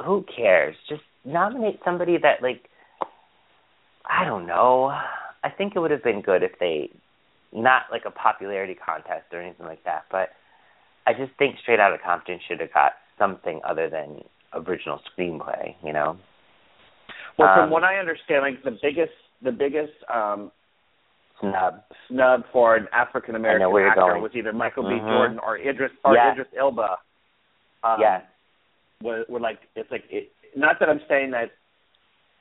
who cares? Just nominate somebody that, like, I don't know. I think it would have been good if they, not like a popularity contest or anything like that, but I just think Straight Outta Compton should have got something other than original screenplay, you know? Well, from Um, what I understand, like the biggest the biggest um Snub. snub for an African American know where you're actor going. was either Michael B. Mhm. Jordan or Idris or Yeah. Idris Elba. Um, yes. were, were like it's like it, not that I'm saying that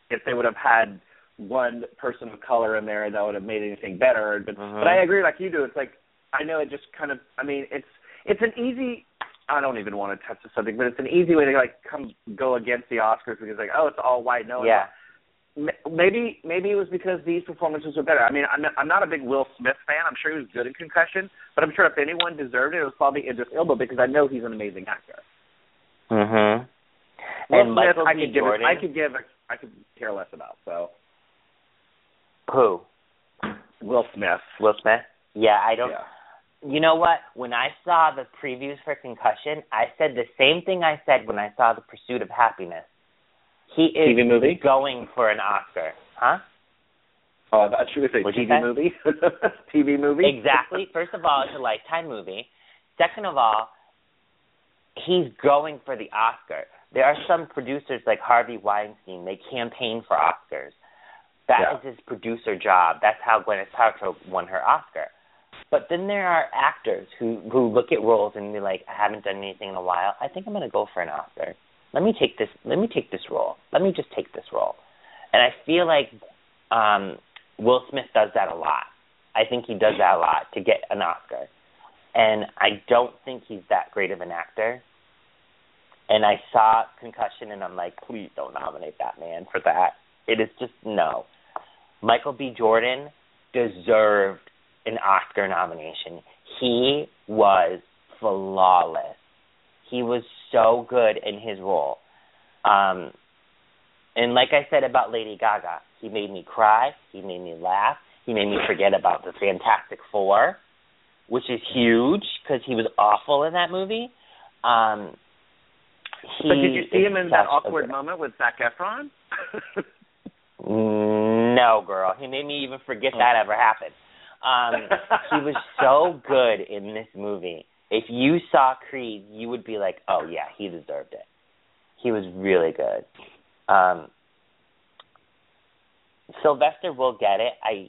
if they would have had one person of color in there that would have made anything better, but Mhm. but I agree like you do. It's like I know it just kind of I mean it's it's an easy I don't even want to touch the subject, but it's an easy way to like come go against the Oscars because like oh it's all white no Yeah. Maybe maybe it was because these performances were better. I mean, I'm not, I'm not a big Will Smith fan. I'm sure he was good in Concussion, but I'm sure if anyone deserved it, it was probably Idris Elba because I know he's an amazing actor. Mhm. Will And Smith, Michael I could give. I could give, a, I could care less about. So Who? Will Smith. Will Smith? Yeah, I don't. Yeah. You know what? When I saw the previews for Concussion, I said the same thing I said when I saw The Pursuit of Happiness. He is TV movie? going for an Oscar, huh? Oh, I thought you were going to What'd you TV movie. [LAUGHS] TV movie. Exactly. First of all, it's a lifetime movie. Second of all, he's going for the Oscar. There are some producers like Harvey Weinstein. They campaign for Oscars. That is Yeah. his producer job. That's how Gwyneth Paltrow won her Oscar. But then there are actors who who look at roles and be like, I haven't done anything in a while. I think I'm going to go for an Oscar. Let me take this. Let me take this role. Let me just take this role. And I feel like um Will Smith does that a lot. I think he does that a lot to get an Oscar. And I don't think he's that great of an actor. And I saw Concussion and I'm like, please don't nominate that man for that. It is just no. Michael B. Jordan deserved an Oscar nomination. He was flawless. He was so good in his role. Um and like I said about Lady Gaga, he made me cry, he made me laugh, he made me forget about the Fantastic Four, which is huge because he was awful in that movie. Um, he but did you see him in that awkward moment with Zac Efron? [LAUGHS] No, girl. He made me even forget that ever happened. Um, he was [LAUGHS] so good in this movie. If you saw Creed, you would be like, "Oh yeah, he deserved it." He was really good. Um, Sylvester will get it. I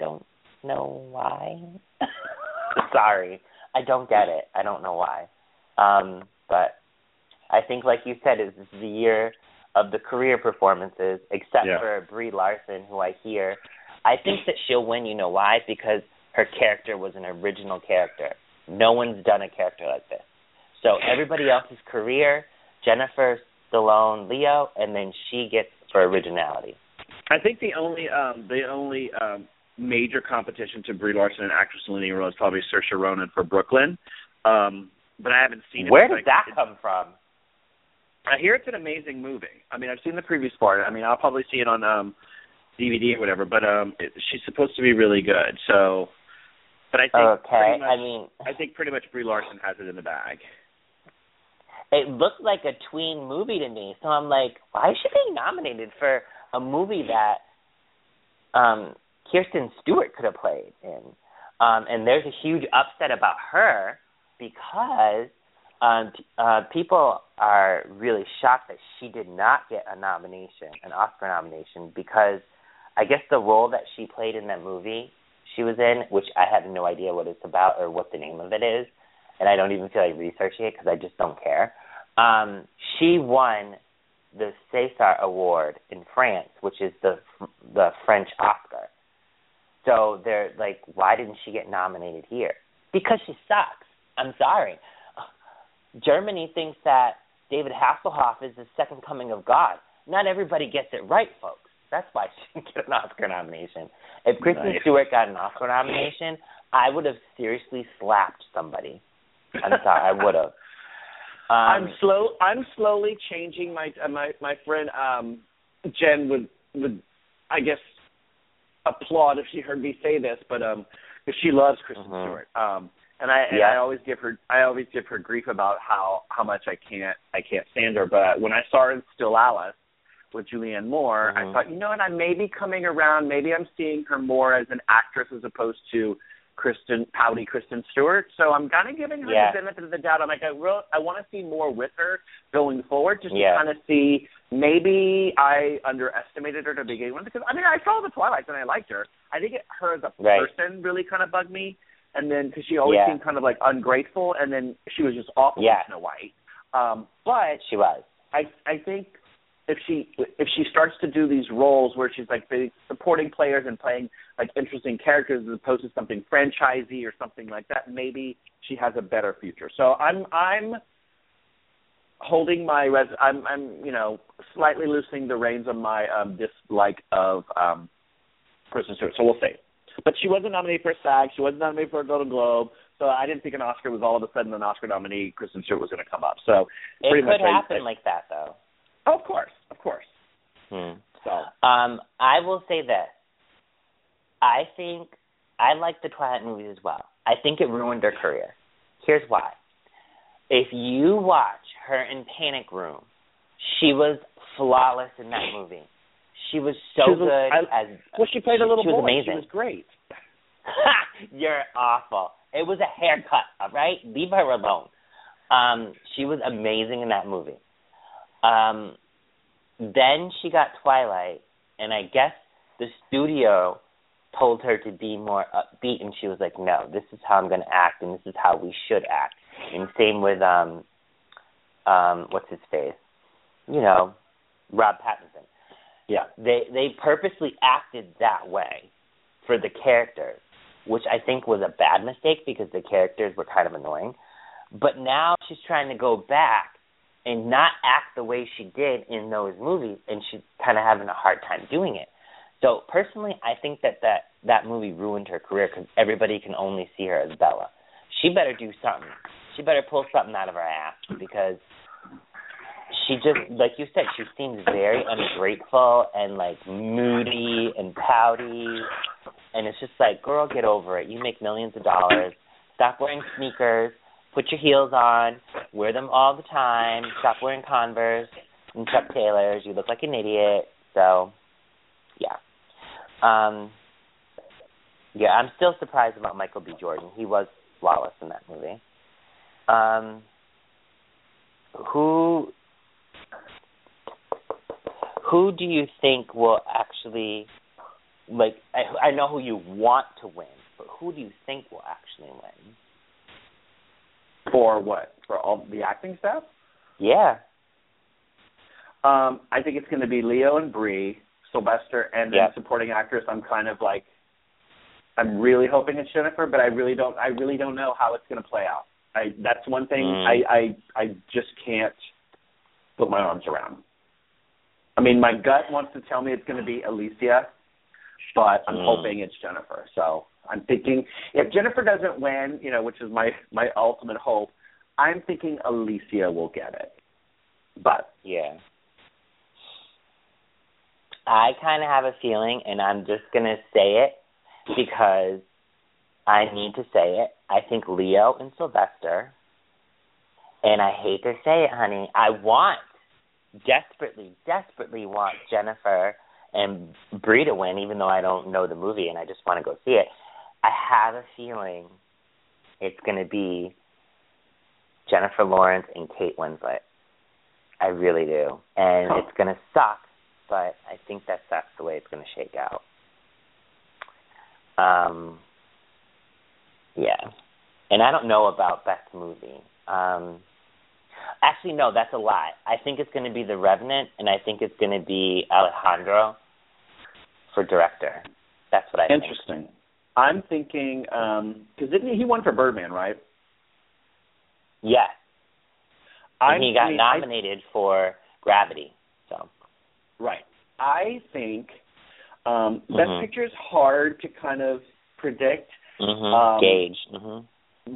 don't know why. [LAUGHS] Sorry, I don't get it. I don't know why. Um, but I think, like you said, is this the year of the career performances, except Yeah. for Brie Larson, who I hear. I think that she'll win. You know why? Because her character was an original character. No one's done a character like this. So everybody else's career, Jennifer Stallone, Leo, and then she gets for originality. I think the only um the only um major competition to Brie Larson and actress De Niro is probably Saoirse Ronan for Brooklyn. Um but I haven't seen it. Where did like- that come from? I hear it's an amazing movie. I mean, I've seen the previous part. I mean, I'll probably see it on um DVD or whatever, but um it, she's supposed to be really good. So but I think Okay, pretty much, I mean, I think pretty much Brie Larson has it in the bag. it looked like a tween movie to me. So I'm like, why is she being nominated for a movie that um Kristen Stewart could have played in? Um and there's a huge upset about her because um uh people are really shocked that she did not get a nomination, an Oscar nomination because I guess the role that she played in that movie she was in, which I have no idea what it's about or what the name of it is, and I don't even feel like researching it because I just don't care. Um, she won the César Award in France, which is the the French Oscar. So they're like, why didn't she get nominated here? Because she sucks. I'm sorry. Germany thinks that David Hasselhoff is the second coming of God. Not everybody gets it right, folks. That's why she didn't get an Oscar nomination. If Kristen Nice. Stewart got an Oscar nomination, I would have seriously slapped somebody. I'm sorry, I would have. Um, I'm slow. I'm slowly changing my uh, my my friend um Jen would would I guess applaud if she heard me say this, but um because she loves Kristen Mhm. Stewart. Um and I and I always give her I always give her grief about how how much I can't I can't stand her. But when I saw her in Still Alice with Julianne Moore, Mhm. I thought, you know what, I may be coming around. Maybe I'm seeing her more as an actress as opposed to Kristen pouty Kristen Stewart. So I'm kind of giving her Yeah. the benefit of the doubt. I'm like, I real I want to see more with her going forward, just Yeah. to kind of see. Maybe I underestimated her to begin with because I mean I saw the Twilight and I liked her. I think it, her as a Right. person really kind of bugged me, and then because she always Yeah. seemed kind of like ungrateful, and then she was just awful Yeah. in Snow White. Um, but she was. I I think if she if she starts to do these roles where she's like supporting players and playing like interesting characters as opposed to something franchisey or something like that, maybe she has a better future. So I'm I'm holding my res I'm I'm you know slightly loosening the reins on my um dislike of um Kristen Stewart. So we'll see. But she wasn't nominated for a SAG. She wasn't nominated for a Golden Globe. So I didn't think an Oscar was all of a sudden an Oscar nominee. Kristen Stewart was going to come up. So It pretty could much happen I- like that, though. of course, of course. Hmm. So Um, I will say this. I think I like the Twilight movies as well. I think it ruined her career. Here's why. If you watch her in Panic Room, she was flawless in that movie. She was so She was- good I- as well, she played a little she was amazing. She was great. [LAUGHS] You're awful. It was a haircut, all right? Leave her alone. Um, she was amazing in that movie. Um, then she got Twilight, and I guess the studio told her to be more upbeat, and she was like, "No, this is how I'm going to act, and this is how we should act." And same with um, um, what's his face? You know, Rob Pattinson Yeah. they they purposely acted that way for the characters, which I think was a bad mistake because the characters were kind of annoying. But now she's trying to go back and not act the way she did in those movies, and she's kind of having a hard time doing it. So personally, I think that that that movie ruined her career because everybody can only see her as Bella. She better do something. She better pull something out of her ass because she just like you said she seems very ungrateful and like moody and pouty. And it's just like girl get over it. You make millions of dollars. Stop wearing sneakers. Put your heels on. Wear them all the time. Stop wearing converse and chuck taylors. You look like an idiot. So yeah. Um yeah i'm still surprised about michael b. Jordan. He was flawless in that movie. Um who who do you think will actually like I I know who you want to win, but who do you think will actually win? For what? For all the acting stuff? Yeah. Um, I think it's going to be Leo and Brie, Sylvester, and then supporting actress. I'm kind of like, I'm really hoping it's Jennifer, but I really don't. I really don't know how it's going to play out. I that's one thing Mm. I I I just can't put my arms around. I mean, my gut wants to tell me it's going to be Alicia, but I'm Mm. hoping it's Jennifer. So I'm thinking if Jennifer doesn't win, you know, which is my my ultimate hope, I'm thinking Alicia will get it. But Yeah. I kind of have a feeling, and I'm just going to say it because I need to say it. I think Leo and Sylvester, and I hate to say it, honey, I want, desperately, desperately want Jennifer and Brie to win, even though I don't know the movie and I just want to go see it. I have a feeling it's going to be Jennifer Lawrence and Kate Winslet. I really do. And Huh. it's going to suck, but I think that that's the way it's going to shake out. Um, yeah. And I don't know about best movie. Um, Actually, no, that's a lie. I think it's going to be The Revenant, and I think it's going to be Alejandro for director. That's what I Interesting. think. Interesting. I'm thinking because didn't he, he won for Birdman, right? Yes. And he got I mean, I- nominated for Gravity. So. Right. I think um, Mhm. Best Picture is hard to kind of predict, Mhm. Um, Gauge. Mhm.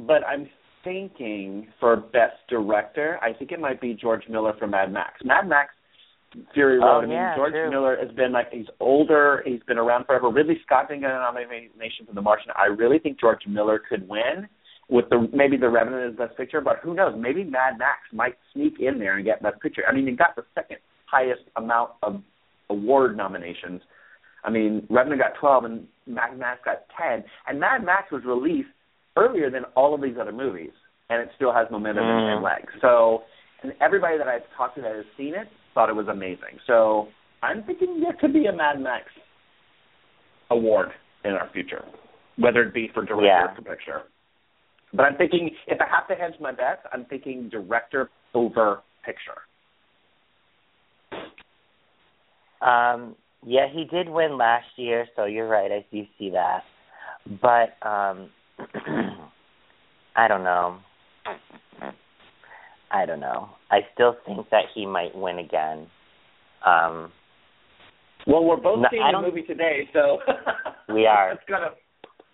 but I'm thinking for Best Director, I think it might be George Miller for Mad Max. Mad Max, Fury Road. Oh, I mean, yeah, George true. Miller has been like he's older. He's been around forever. Ridley Scott didn't get a nomination for The Martian. I really think George Miller could win with the maybe The Revenant as Best Picture, but who knows? Maybe Mad Max might sneak in there and get Best Picture. I mean, he got the second highest amount of award nominations. I mean, Revenant got 12 and Mad Max got 10, and Mad Max was released earlier than all of these other movies, and it still has momentum and, and Mm. legs. So, and everybody that I've talked to that has seen it thought it was amazing. So, I'm thinking there could be a Mad Max award in our future, whether it be for director Yeah. or for picture. But I'm thinking if I have to hedge my bets, I'm thinking director over picture. Um, yeah, he did win last year, so you're right. I do see that, but um, [CLEARS THROAT] I don't know. I don't know. I still think that he might win again. Um, Well, we're both No, seeing the movie today, so [LAUGHS] We are. It's gonna.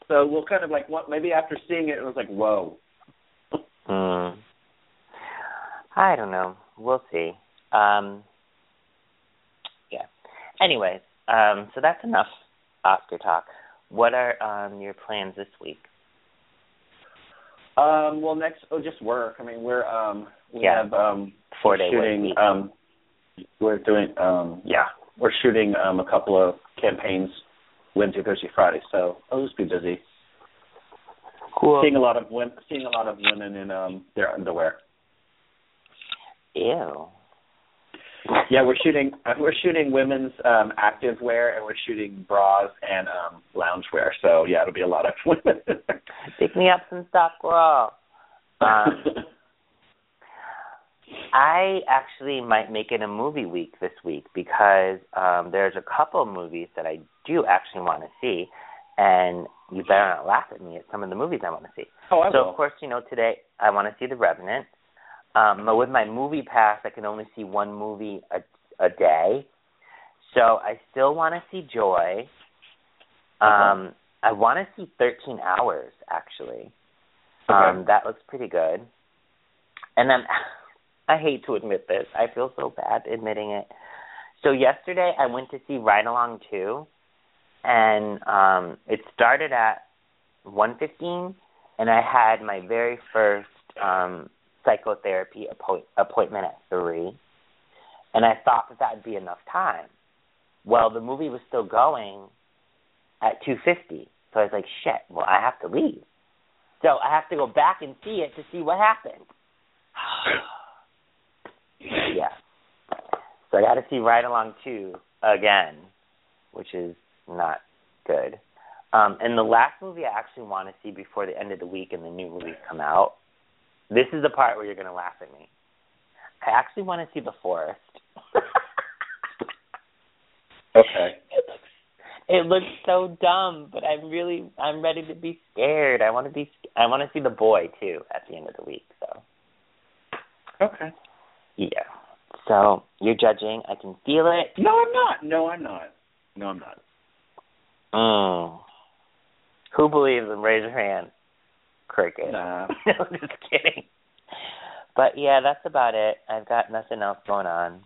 So we'll kind of like what maybe after seeing it, it was like whoa. [LAUGHS] hmm. I don't know. We'll see. Um, yeah. Anyways, um, so that's enough Oscar talk. What are um, your plans this week? Um, well, next, oh, just work. I mean, we're um, we Yeah. have um, Four we're day shooting. Um, we're doing um, yeah, we're shooting um a couple of campaigns Wednesday, Thursday, Friday. So I'll just be busy. Cool. Seeing a lot of women, seeing a lot of women in um their underwear. Ew. Yeah, we're shooting uh, we're shooting women's um active wear and we're shooting bras and um loungewear. So yeah, it'll be a lot of [LAUGHS] women. Pick me up some stuff, girl. Um, [LAUGHS] I actually might make it a movie week this week because um there's a couple of movies that I do actually want to see, and you better not laugh at me at some of the movies I want to see. oh, I so will. of course, you know today I want to see The Revenant. Um, but with my movie pass, I can only see one movie a a day. So I still want to see Joy. Um, I want to see 13 Hours actually. Um, that looks pretty good. And then [LAUGHS] I hate to admit this. I feel so bad admitting it. So yesterday I went to see Ride Along 2 and um it started at 1:15 and I had my very first um psychotherapy appo- appointment at 3 and I thought that that would be enough time. Well, the movie was still going at 2:50. So I was like, shit, well I have to leave. So I have to go back and see it to see what happened. [SIGHS] yeah. So I got to see Ride Along 2 again, which is not good. Um, and the last movie I actually want to see before the end of the week and the new movies come out, this is the part where you're going to laugh at me. I actually want to see The Forest. [LAUGHS] Okay. It looks it looks so dumb, but I'm really I'm ready to be scared. I want to be I want to see the boy too at the end of the week. So Okay. yeah. So you're judging. I can feel it. No, I'm not. No, I'm not. No, I'm not. Mm. Who believes him? Raise your hand. Cricket. Nah. no, [LAUGHS] just kidding. But yeah, that's about it. I've got nothing else going on.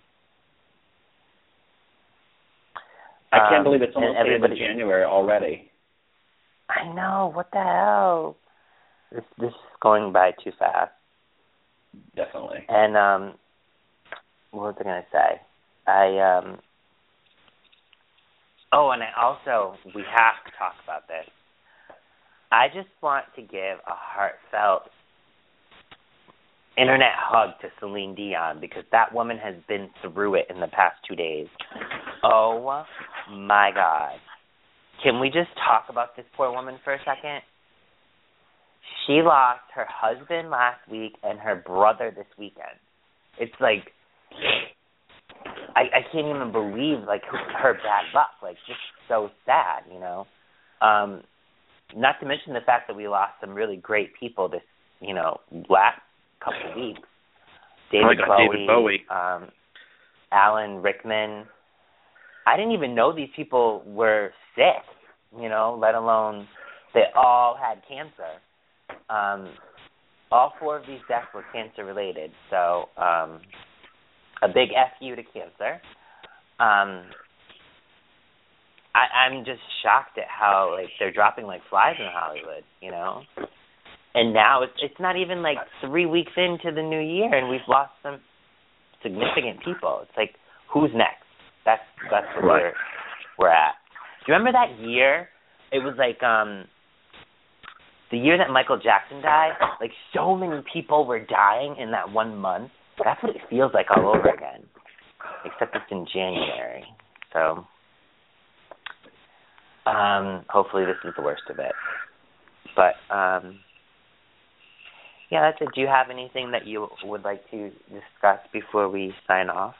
I can't Um, believe it's almost the end of January already. I know. What the hell? This this is going by too fast. Definitely. And um what was I gonna say? I um Oh, and I also we have to talk about this. I just want to give a heartfelt internet hug to Celine Dion because that woman has been through it in the past two days. Oh my god. Can we just talk about this poor woman for a second? She lost her husband last week and her brother this weekend. it's like I I can't even believe like her bad luck. Like just so sad, you know. Um, not to mention the fact that we lost some really great people this you know last couple of [SIGHS] weeks. David oh Bowie, David Bowie, um, Alan Rickman. I didn't even know these people were sick, you know, let alone they all had cancer. Um, all four of these deaths were cancer related, so um, a big fu to cancer. Um, I, I'm just shocked at how like they're dropping like flies in Hollywood, you know. And now it's it's not even like three weeks into the new year, and we've lost some significant people. It's like who's next? That's that's where right. we're we're at. Do you remember that year? It was like um the year that Michael Jackson died. Like so many people were dying in that one month. That's what it feels like all over again. Except it's in January. So um hopefully this is the worst of it. But um yeah, that's it. Do you have anything that you would like to discuss before we sign off?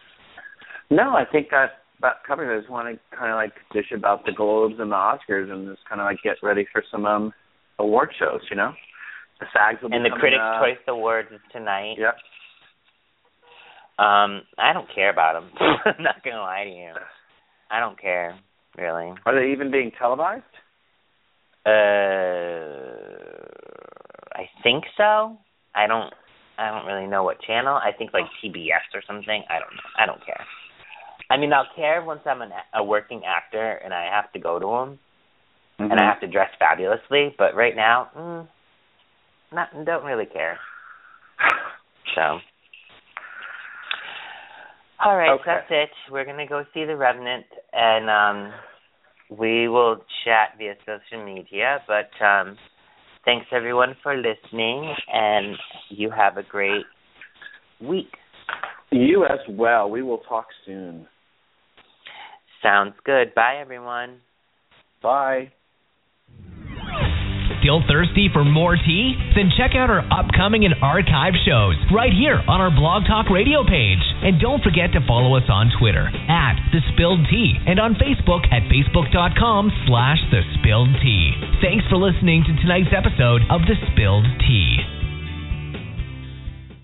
No, I think that about covering it. I just want to kind of like dish about the Globes and the Oscars and just kind of like get ready for some um award shows. You know, the SAGs will be And the Critics' up. Choice Awards is tonight. Yep. Um, I don't care about them. [LAUGHS] I'm not gonna lie to you. I don't care really. Are they even being televised? Uh, I think so. I don't. I don't really know what channel. I think like TBS or something. I don't know. I don't care. I mean, I'll care once I'm an, a working actor and I have to go to them and I have to dress fabulously. But right now, mm, not don't really care. So, all right, Okay. that's it. We're gonna go see the Revenant, and um, we will chat via social media. But um, thanks everyone for listening, and you have a great week. You as well. We will talk soon. Sounds good. Bye, everyone. Bye. Still thirsty for more tea? Then check out our upcoming and archive shows right here on our Blog Talk Radio page. And don't forget to follow us on Twitter at The Spilled Tea and on Facebook at facebook.com slash The Spilled Tea. Thanks for listening to tonight's episode of The Spilled Tea.